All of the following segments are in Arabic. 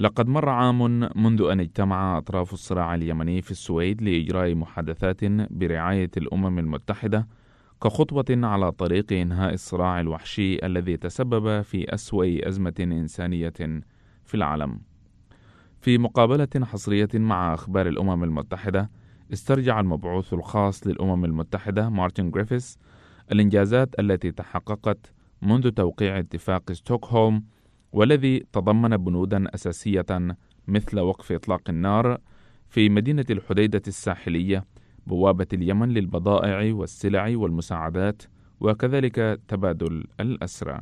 لقد مر عام منذ أن اجتمع أطراف الصراع اليمني في السويد لإجراء محادثات برعاية الأمم المتحدة كخطوة على طريق إنهاء الصراع الوحشي الذي تسبب في أسوأ أزمة إنسانية في العالم. في مقابلة حصرية مع أخبار الأمم المتحدة، استرجع المبعوث الخاص للأمم المتحدة مارتن جريفيس الإنجازات التي تحققت منذ توقيع اتفاق ستوكهولم والذي تضمن بنودا أساسية مثل وقف إطلاق النار في مدينة الحديدة الساحلية بوابة اليمن للبضائع والسلع والمساعدات وكذلك تبادل الأسرى.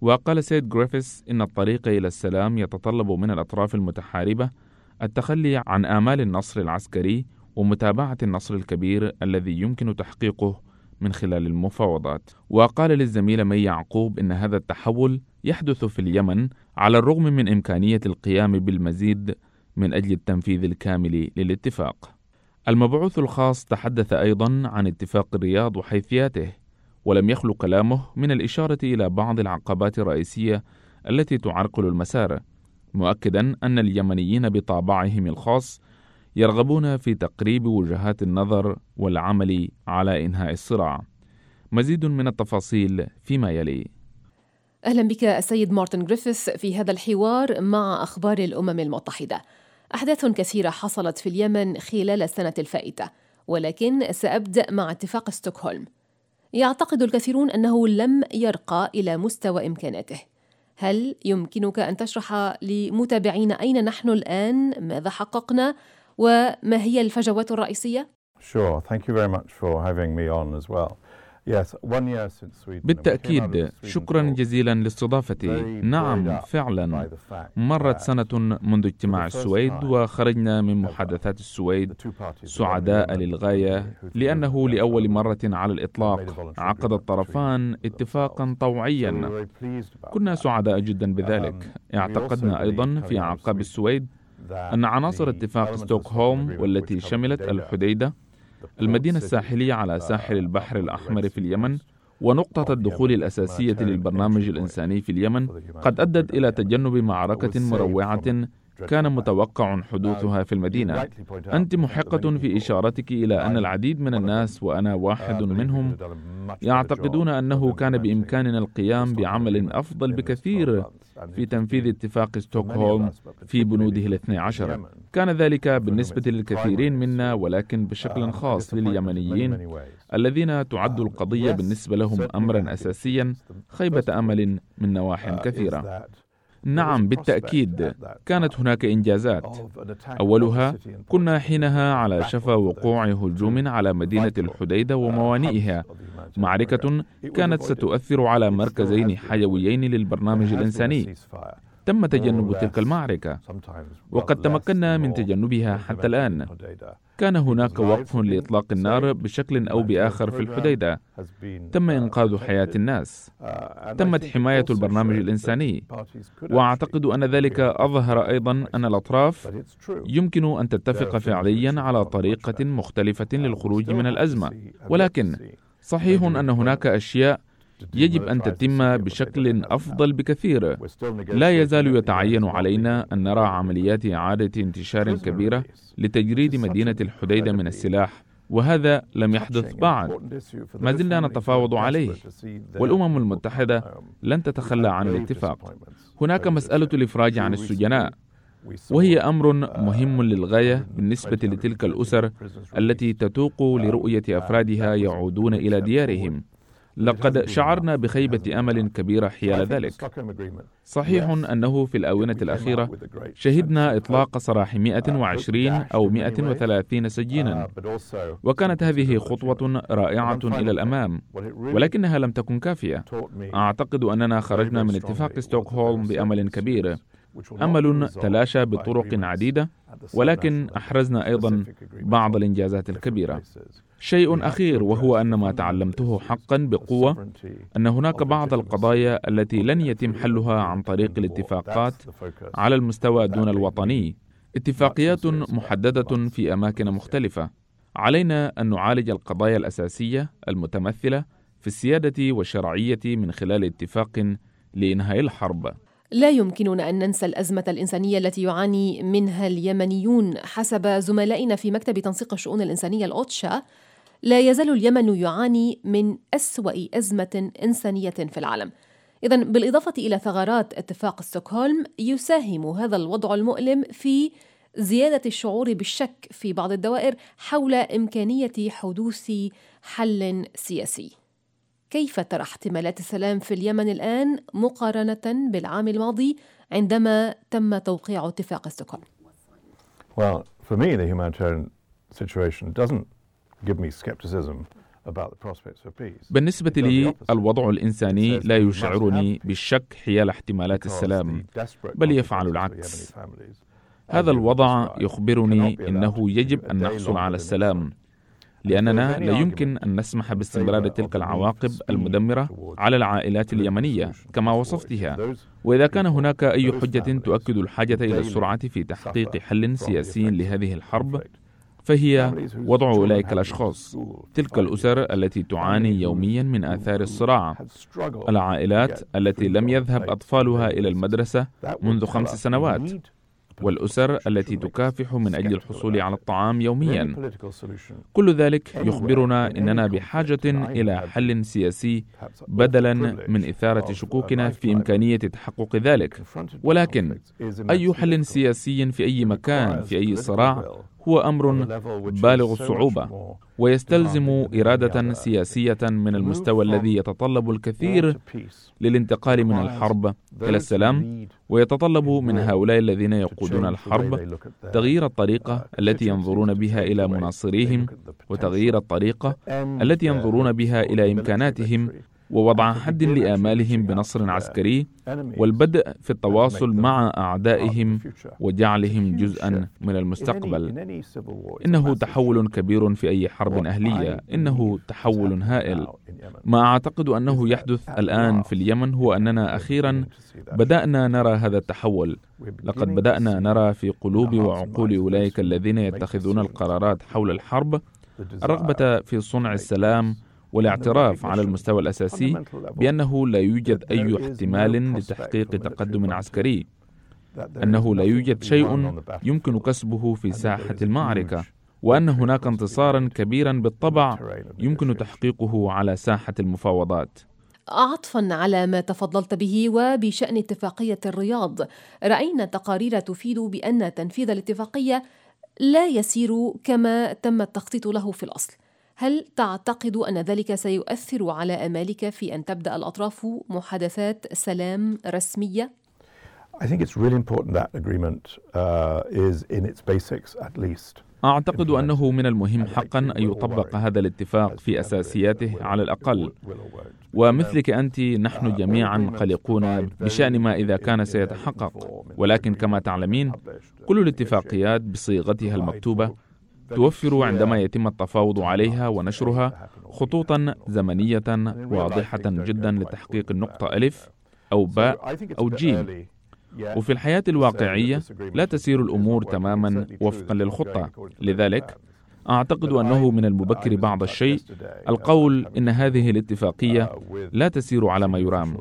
وقال سيد جريفيس إن الطريق إلى السلام يتطلب من الأطراف المتحاربة التخلي عن آمال النصر العسكري ومتابعة النصر الكبير الذي يمكن تحقيقه من خلال المفاوضات وقال للزميل مي يعقوب إن هذا التحول يحدث في اليمن على الرغم من إمكانية القيام بالمزيد من أجل التنفيذ الكامل للاتفاق المبعوث الخاص تحدث أيضا عن اتفاق الرياض وحيثياته ولم يخلو كلامه من الإشارة إلى بعض العقبات الرئيسية التي تعرقل المسار مؤكدا أن اليمنيين بطابعهم الخاص يرغبون في تقريب وجهات النظر والعمل على إنهاء الصراع. مزيد من التفاصيل فيما يلي. أهلا بك السيد مارتن جريفيث في هذا الحوار مع أخبار الأمم المتحدة. أحداث كثيرة حصلت في اليمن خلال السنة الفائتة، ولكن سأبدأ مع اتفاق ستوكهولم. يعتقد الكثيرون أنه لم يرقى إلى مستوى إمكاناته. هل يمكنك أن تشرح لمتابعينا أين نحن الآن؟ ماذا حققنا؟ وما هي الفجوات الرئيسية؟ Sure. Thank you very much for having me on as well. بالتأكيد شكرا جزيلا لاستضافتي. نعم فعلا. مرت سنة منذ اجتماع السويد وخرجنا من محادثات السويد سعداء للغاية لأنه لأول مرة على الإطلاق عقد الطرفان اتفاقا طوعيا. كنا سعداء جدا بذلك. اعتقدنا أيضا في أعقاب السويد أن عناصر اتفاق ستوكهولم والتي شملت الحديدة المدينة الساحلية على ساحل البحر الأحمر في اليمن ونقطة الدخول الأساسية للبرنامج الإنساني في اليمن قد أدت إلى تجنب معركة مروعة كان متوقع حدوثها في المدينة. أنت محقة في إشارتك إلى أن العديد من الناس وأنا واحد منهم يعتقدون أنه كان بإمكاننا القيام بعمل أفضل بكثير في تنفيذ اتفاق ستوكهولم في بنوده الاثني عشر. كان ذلك بالنسبة للكثيرين منا ولكن بشكل خاص لليمنيين الذين تعد القضية بالنسبة لهم أمرا أساسيا خيبة أمل من نواح كثيرة. نعم بالتأكيد. كانت هناك إنجازات. أولها كنا حينها على شفا وقوع هجوم على مدينة الحديدة وموانئها. معركة كانت ستؤثر على مركزين حيويين للبرنامج الإنساني. تم تجنب تلك المعركة وقد تمكنا من تجنبها حتى الآن. كان هناك وقف لإطلاق النار بشكل أو بآخر في الحديدة. تم إنقاذ حياة الناس. تمت حماية البرنامج الإنساني. وأعتقد أن ذلك أظهر أيضا أن الأطراف يمكن أن تتفق فعليا على طريقة مختلفة للخروج من الأزمة. ولكن صحيح أن هناك أشياء يجب أن تتم بشكل أفضل بكثير. لا يزال يتعين علينا أن نرى عمليات إعادة انتشار كبيرة لتجريد مدينة الحديدة من السلاح وهذا لم يحدث بعد. ما زلنا نتفاوض عليه. والأمم المتحدة لن تتخلى عن الاتفاق. هناك مسألة الإفراج عن السجناء وهي أمر مهم للغاية بالنسبة لتلك الأسر التي تتوق لرؤية أفرادها يعودون إلى ديارهم. لقد شعرنا بخيبة أمل كبيرة حيال ذلك. صحيح أنه في الآونة الأخيرة شهدنا إطلاق سراح 120 أو 130 سجينا، وكانت هذه خطوة رائعة إلى الأمام، ولكنها لم تكن كافية. أعتقد أننا خرجنا من اتفاق ستوكهولم بأمل كبير، أمل تلاشى بطرق عديدة ولكن أحرزنا أيضا بعض الإنجازات الكبيرة. شيء أخير وهو أن ما تعلمته حقا بقوة أن هناك بعض القضايا التي لن يتم حلها عن طريق الاتفاقات على المستوى دون الوطني. اتفاقيات محددة في أماكن مختلفة. علينا أن نعالج القضايا الأساسية المتمثلة في السيادة والشرعية من خلال اتفاق لإنهاء الحرب. لا يمكننا أن ننسى الأزمة الإنسانية التي يعاني منها اليمنيون. حسب زملائنا في مكتب تنسيق الشؤون الإنسانية الأوتشا لا يزال اليمن يعاني من أسوأ أزمة إنسانية في العالم. اذا بالإضافة إلى ثغرات اتفاق ستوكهولم يساهم هذا الوضع المؤلم في زيادة الشعور بالشك في بعض الدوائر حول إمكانية حدوث حل سياسي. كيف ترى احتمالات السلام في اليمن الآن مقارنة بالعام الماضي عندما تم توقيع اتفاق ستوكهولم؟ Well, for me, the humanitarian situation doesn't give me skepticism بالنسبة لي الوضع الإنساني لا يشعرني بالشك حيال احتمالات السلام بل يفعل العكس. هذا الوضع يخبرني إنه يجب أن نحصل على السلام. لأننا لا يمكن أن نسمح باستمرار تلك العواقب المدمرة على العائلات اليمنية كما وصفتها. وإذا كان هناك أي حجة تؤكد الحاجة إلى السرعة في تحقيق حل سياسي لهذه الحرب فهي وضع أولئك الأشخاص. تلك الأسر التي تعاني يوميا من آثار الصراع. العائلات التي لم يذهب أطفالها إلى المدرسة منذ خمس سنوات. والأسر التي تكافح من أجل الحصول على الطعام يوميا. كل ذلك يخبرنا أننا بحاجة إلى حل سياسي بدلا من إثارة شكوكنا في إمكانية تحقق ذلك. ولكن أي حل سياسي في أي مكان في أي صراع هو أمر بالغ الصعوبة ويستلزم إرادة سياسية من المستوى الذي يتطلب الكثير للانتقال من الحرب إلى السلام ويتطلب من هؤلاء الذين يقودون الحرب تغيير الطريقة التي ينظرون بها إلى مناصريهم وتغيير الطريقة التي ينظرون بها إلى إمكاناتهم ووضع حد لآمالهم بنصر عسكري والبدء في التواصل مع أعدائهم وجعلهم جزءا من المستقبل. إنه تحول كبير في أي حرب أهلية. إنه تحول هائل. ما أعتقد أنه يحدث الآن في اليمن. هو أننا أخيرا بدأنا نرى هذا التحول. لقد بدأنا نرى في قلوب وعقول أولئك الذين يتخذون القرارات حول الحرب. الرغبة في صنع السلام والاعتراف على المستوى الأساسي بأنه لا يوجد أي احتمال لتحقيق تقدم عسكري. أنه لا يوجد شيء يمكن كسبه في ساحة المعركة. وأن هناك انتصارا كبيرا بالطبع يمكن تحقيقه على ساحة المفاوضات. عطفا على ما تفضلت به وبشأن اتفاقية الرياض. رأينا تقارير تفيد بأن تنفيذ الاتفاقية لا يسير كما تم التخطيط له في الأصل. هل تعتقد أن ذلك سيؤثر على أمالك في أن تبدأ الأطراف محادثات سلام رسمية؟ I think it's really important that agreement uh, is in its basics at least. أعتقد أنه من المهم حقا أن يطبق هذا الاتفاق في أساسياته على الأقل. ومثلك أنت نحن جميعا قلقون بشأن ما إذا كان سيتحقق. ولكن كما تعلمين كل الاتفاقيات بصيغتها المكتوبة توفر عندما يتم التفاوض عليها ونشرها خطوطا زمنية واضحة جدا لتحقيق النقطة ألف أو باء أو جيم. وفي الحياة الواقعية لا تسير الأمور تماما وفقا للخطة. لذلك أعتقد أنه من المبكر بعض الشيء القول إن هذه الاتفاقية لا تسير على ما يرام.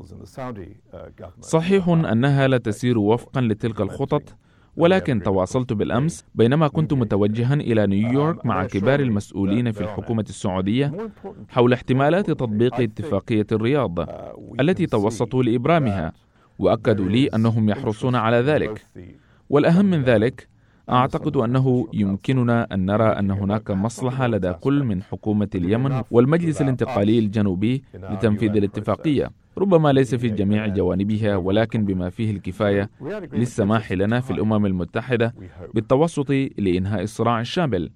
صحيح أنها لا تسير وفقا لتلك الخطط. ولكن تواصلت بالأمس بينما كنت متوجها إلى نيويورك مع كبار المسؤولين في الحكومة السعودية حول احتمالات تطبيق اتفاقية الرياض التي توسطوا لإبرامها. وأكدوا لي أنهم يحرصون على ذلك. والأهم من ذلك أعتقد أنه يمكننا أن نرى أن هناك مصلحة لدى كل من حكومة اليمن والمجلس الانتقالي الجنوبي لتنفيذ الاتفاقية. ربما ليس في جميع جوانبها ولكن بما فيه الكفاية للسماح لنا في الأمم المتحدة بالتوسط لإنهاء الصراع الشامل.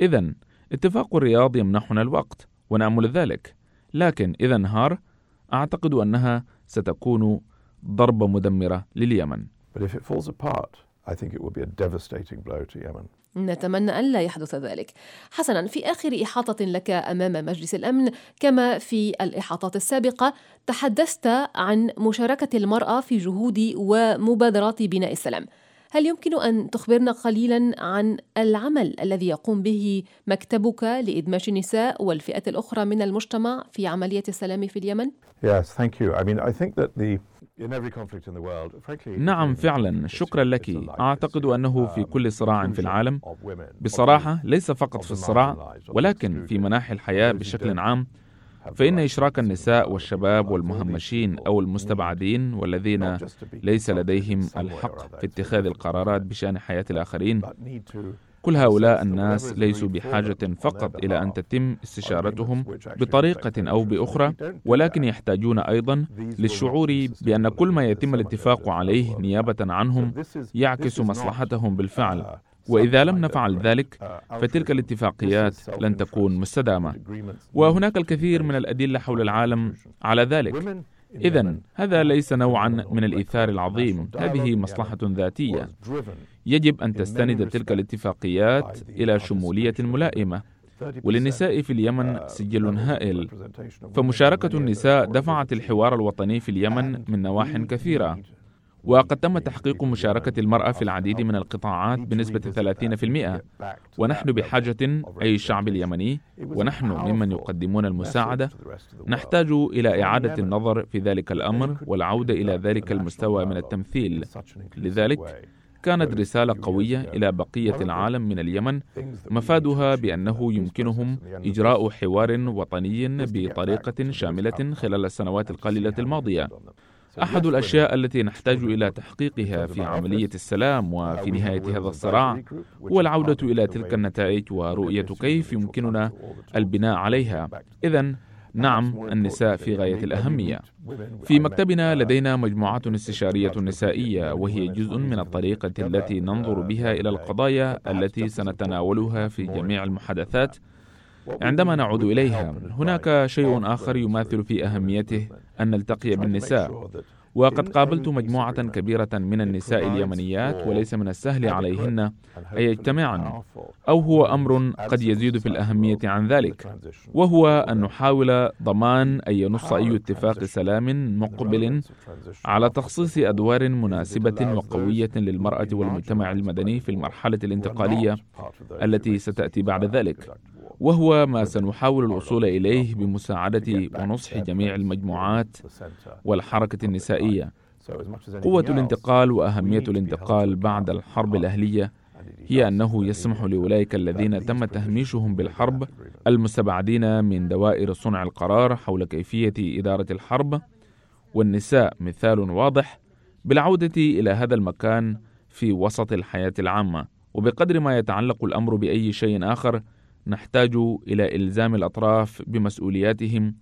اذا اتفاق الرياض يمنحنا الوقت ونأمل ذلك. لكن اذا انهار أعتقد أنها ستكون ضربة مدمرة لليمن. But if it falls apart, I think it will be a devastating blow to Yemen. نتمنى أن لا يحدث ذلك. حسنا في آخر إحاطة لك أمام مجلس الأمن كما في الإحاطات السابقة تحدثت عن مشاركة المرأة في جهود ومبادرات بناء السلام. هل يمكن أن تخبرنا قليلا عن العمل الذي يقوم به مكتبك لإدماج النساء والفئات الأخرى من المجتمع في عملية السلام في اليمن؟ Yes, thank you. I mean, I think that the نعم فعلا. شكرا لك. أعتقد أنه في كل صراع في العالم. بصراحة ليس فقط في الصراع ولكن في مناحي الحياة بشكل عام فإن إشراك النساء والشباب والمهمشين أو المستبعدين والذين ليس لديهم الحق في اتخاذ القرارات بشأن حياة الآخرين. كل هؤلاء الناس ليسوا بحاجة فقط إلى أن تتم استشارتهم بطريقة أو بأخرى، ولكن يحتاجون أيضا للشعور بأن كل ما يتم الاتفاق عليه نيابة عنهم يعكس مصلحتهم بالفعل، وإذا لم نفعل ذلك فتلك الاتفاقيات لن تكون مستدامة. وهناك الكثير من الأدلة حول العالم على ذلك. إذا هذا ليس نوعا من الإيثار العظيم. هذه مصلحة ذاتية. يجب أن تستند تلك الاتفاقيات إلى شمولية ملائمة. وللنساء في اليمن سجل هائل. فمشاركة النساء دفعت الحوار الوطني في اليمن من نواح كثيرة. وقد تم تحقيق مشاركة المرأة في العديد من القطاعات بنسبة 30% ونحن بحاجة أي الشعب اليمني ونحن ممن يقدمون المساعدة نحتاج إلى إعادة النظر في ذلك الأمر والعودة إلى ذلك المستوى من التمثيل. لذلك كانت رسالة قوية إلى بقية العالم من اليمن مفادها بأنه يمكنهم إجراء حوار وطني بطريقة شاملة خلال السنوات القليلة الماضية. أحد الأشياء التي نحتاج إلى تحقيقها في عملية السلام وفي نهاية هذا الصراع. هو العودة إلى تلك النتائج ورؤية كيف يمكننا البناء عليها. إذا نعم النساء في غاية الأهمية. في مكتبنا لدينا مجموعة استشارية نسائية وهي جزء من الطريقة التي ننظر بها إلى القضايا التي سنتناولها في جميع المحادثات. عندما نعود إليها هناك شيء آخر يماثل في أهميته أن نلتقي بالنساء. وقد قابلت مجموعة كبيرة من النساء اليمنيات وليس من السهل عليهن أن يجتمعن أو هو أمر قد يزيد في الأهمية عن ذلك وهو أن نحاول ضمان أن ينص أي اتفاق سلام مقبل على تخصيص أدوار مناسبة وقوية للمرأة والمجتمع المدني في المرحلة الانتقالية التي ستأتي بعد ذلك. وهو ما سنحاول الوصول إليه بمساعدة ونصح جميع المجموعات والحركة النسائية. قوة الانتقال وأهمية الانتقال بعد الحرب الأهلية هي أنه يسمح لأولئك الذين تم تهميشهم بالحرب المستبعدين من دوائر صنع القرار حول كيفية إدارة الحرب. والنساء مثال واضح بالعودة إلى هذا المكان في وسط الحياة العامة. وبقدر ما يتعلق الأمر بأي شيء آخر نحتاج إلى إلزام الأطراف بمسؤولياتهم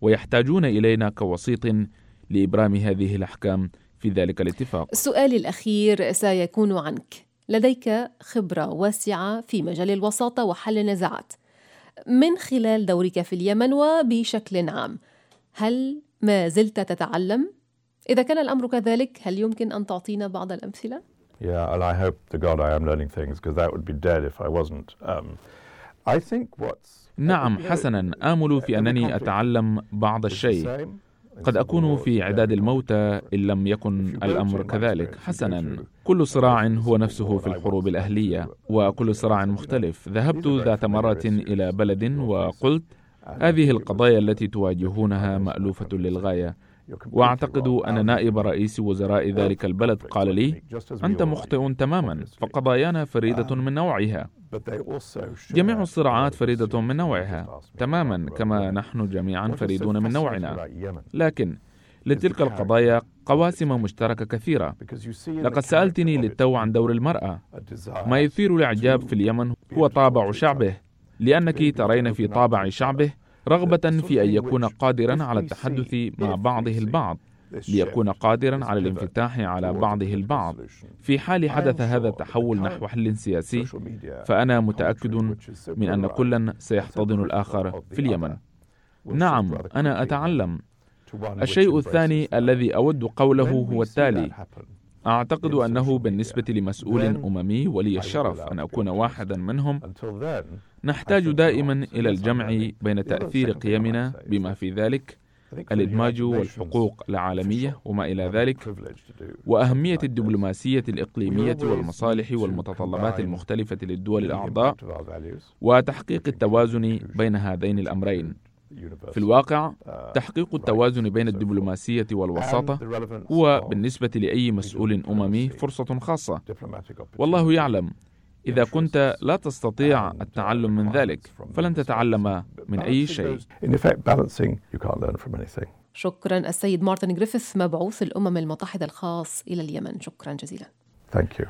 ويحتاجون إلينا كوسيط لإبرام هذه الأحكام في ذلك الاتفاق. سؤالي الأخير سيكون عنك. لديك خبرة واسعة في مجال الوساطة وحل النزاعات. من خلال دورك في اليمن وبشكل عام، هل ما زلت تتعلم؟ إذا كان الأمر كذلك، هل يمكن أن تعطينا بعض الأمثلة؟ Yeah, and I hope to God I am learning things because that would be dead if I wasn't. Um, نعم حسنا. آمل في أنني أتعلم بعض الشيء. قد أكون في عداد الموتى إن لم يكن الأمر كذلك. حسنا. كل صراع هو نفسه في الحروب الأهلية. وكل صراع مختلف. ذهبت ذات مرة إلى بلد وقلت هذه القضايا التي تواجهونها مألوفة للغاية. واعتقد أن نائب رئيس وزراء ذلك البلد قال لي أنت مخطئ تماما فقضايانا فريدة من نوعها. جميع الصراعات فريدة من نوعها تماما كما نحن جميعا فريدون من نوعنا. لكن لتلك القضايا قواسم مشتركة كثيرة. لقد سألتني للتو عن دور المرأة. ما يثير الإعجاب في اليمن هو طابع شعبه لأنك ترين في طابع شعبه رغبة في أن يكون قادرا على التحدث مع بعضه البعض ليكون قادرا على الانفتاح على بعضه البعض. في حال حدث هذا التحول نحو حل سياسي فأنا متأكد من أن كلا سيحتضن الآخر في اليمن. نعم أنا أتعلم. الشيء الثاني الذي أود قوله هو التالي أعتقد أنه بالنسبة لمسؤول أممي ولي الشرف أن أكون واحدا منهم. نحتاج دائما إلى الجمع بين تأثير قيمنا بما في ذلك الإدماج والحقوق العالمية وما إلى ذلك وأهمية الدبلوماسية الإقليمية والمصالح والمتطلبات المختلفة للدول الأعضاء وتحقيق التوازن بين هذين الأمرين. في الواقع تحقيق التوازن بين الدبلوماسية والوساطة هو بالنسبة لأي مسؤول أممي فرصة خاصة. والله يعلم إذا كنت لا تستطيع التعلم من ذلك فلن تتعلم من أي شيء. شكرا السيد مارتن جريفيث مبعوث الأمم المتحدة الخاص إلى اليمن. شكرا جزيلا. Thank you.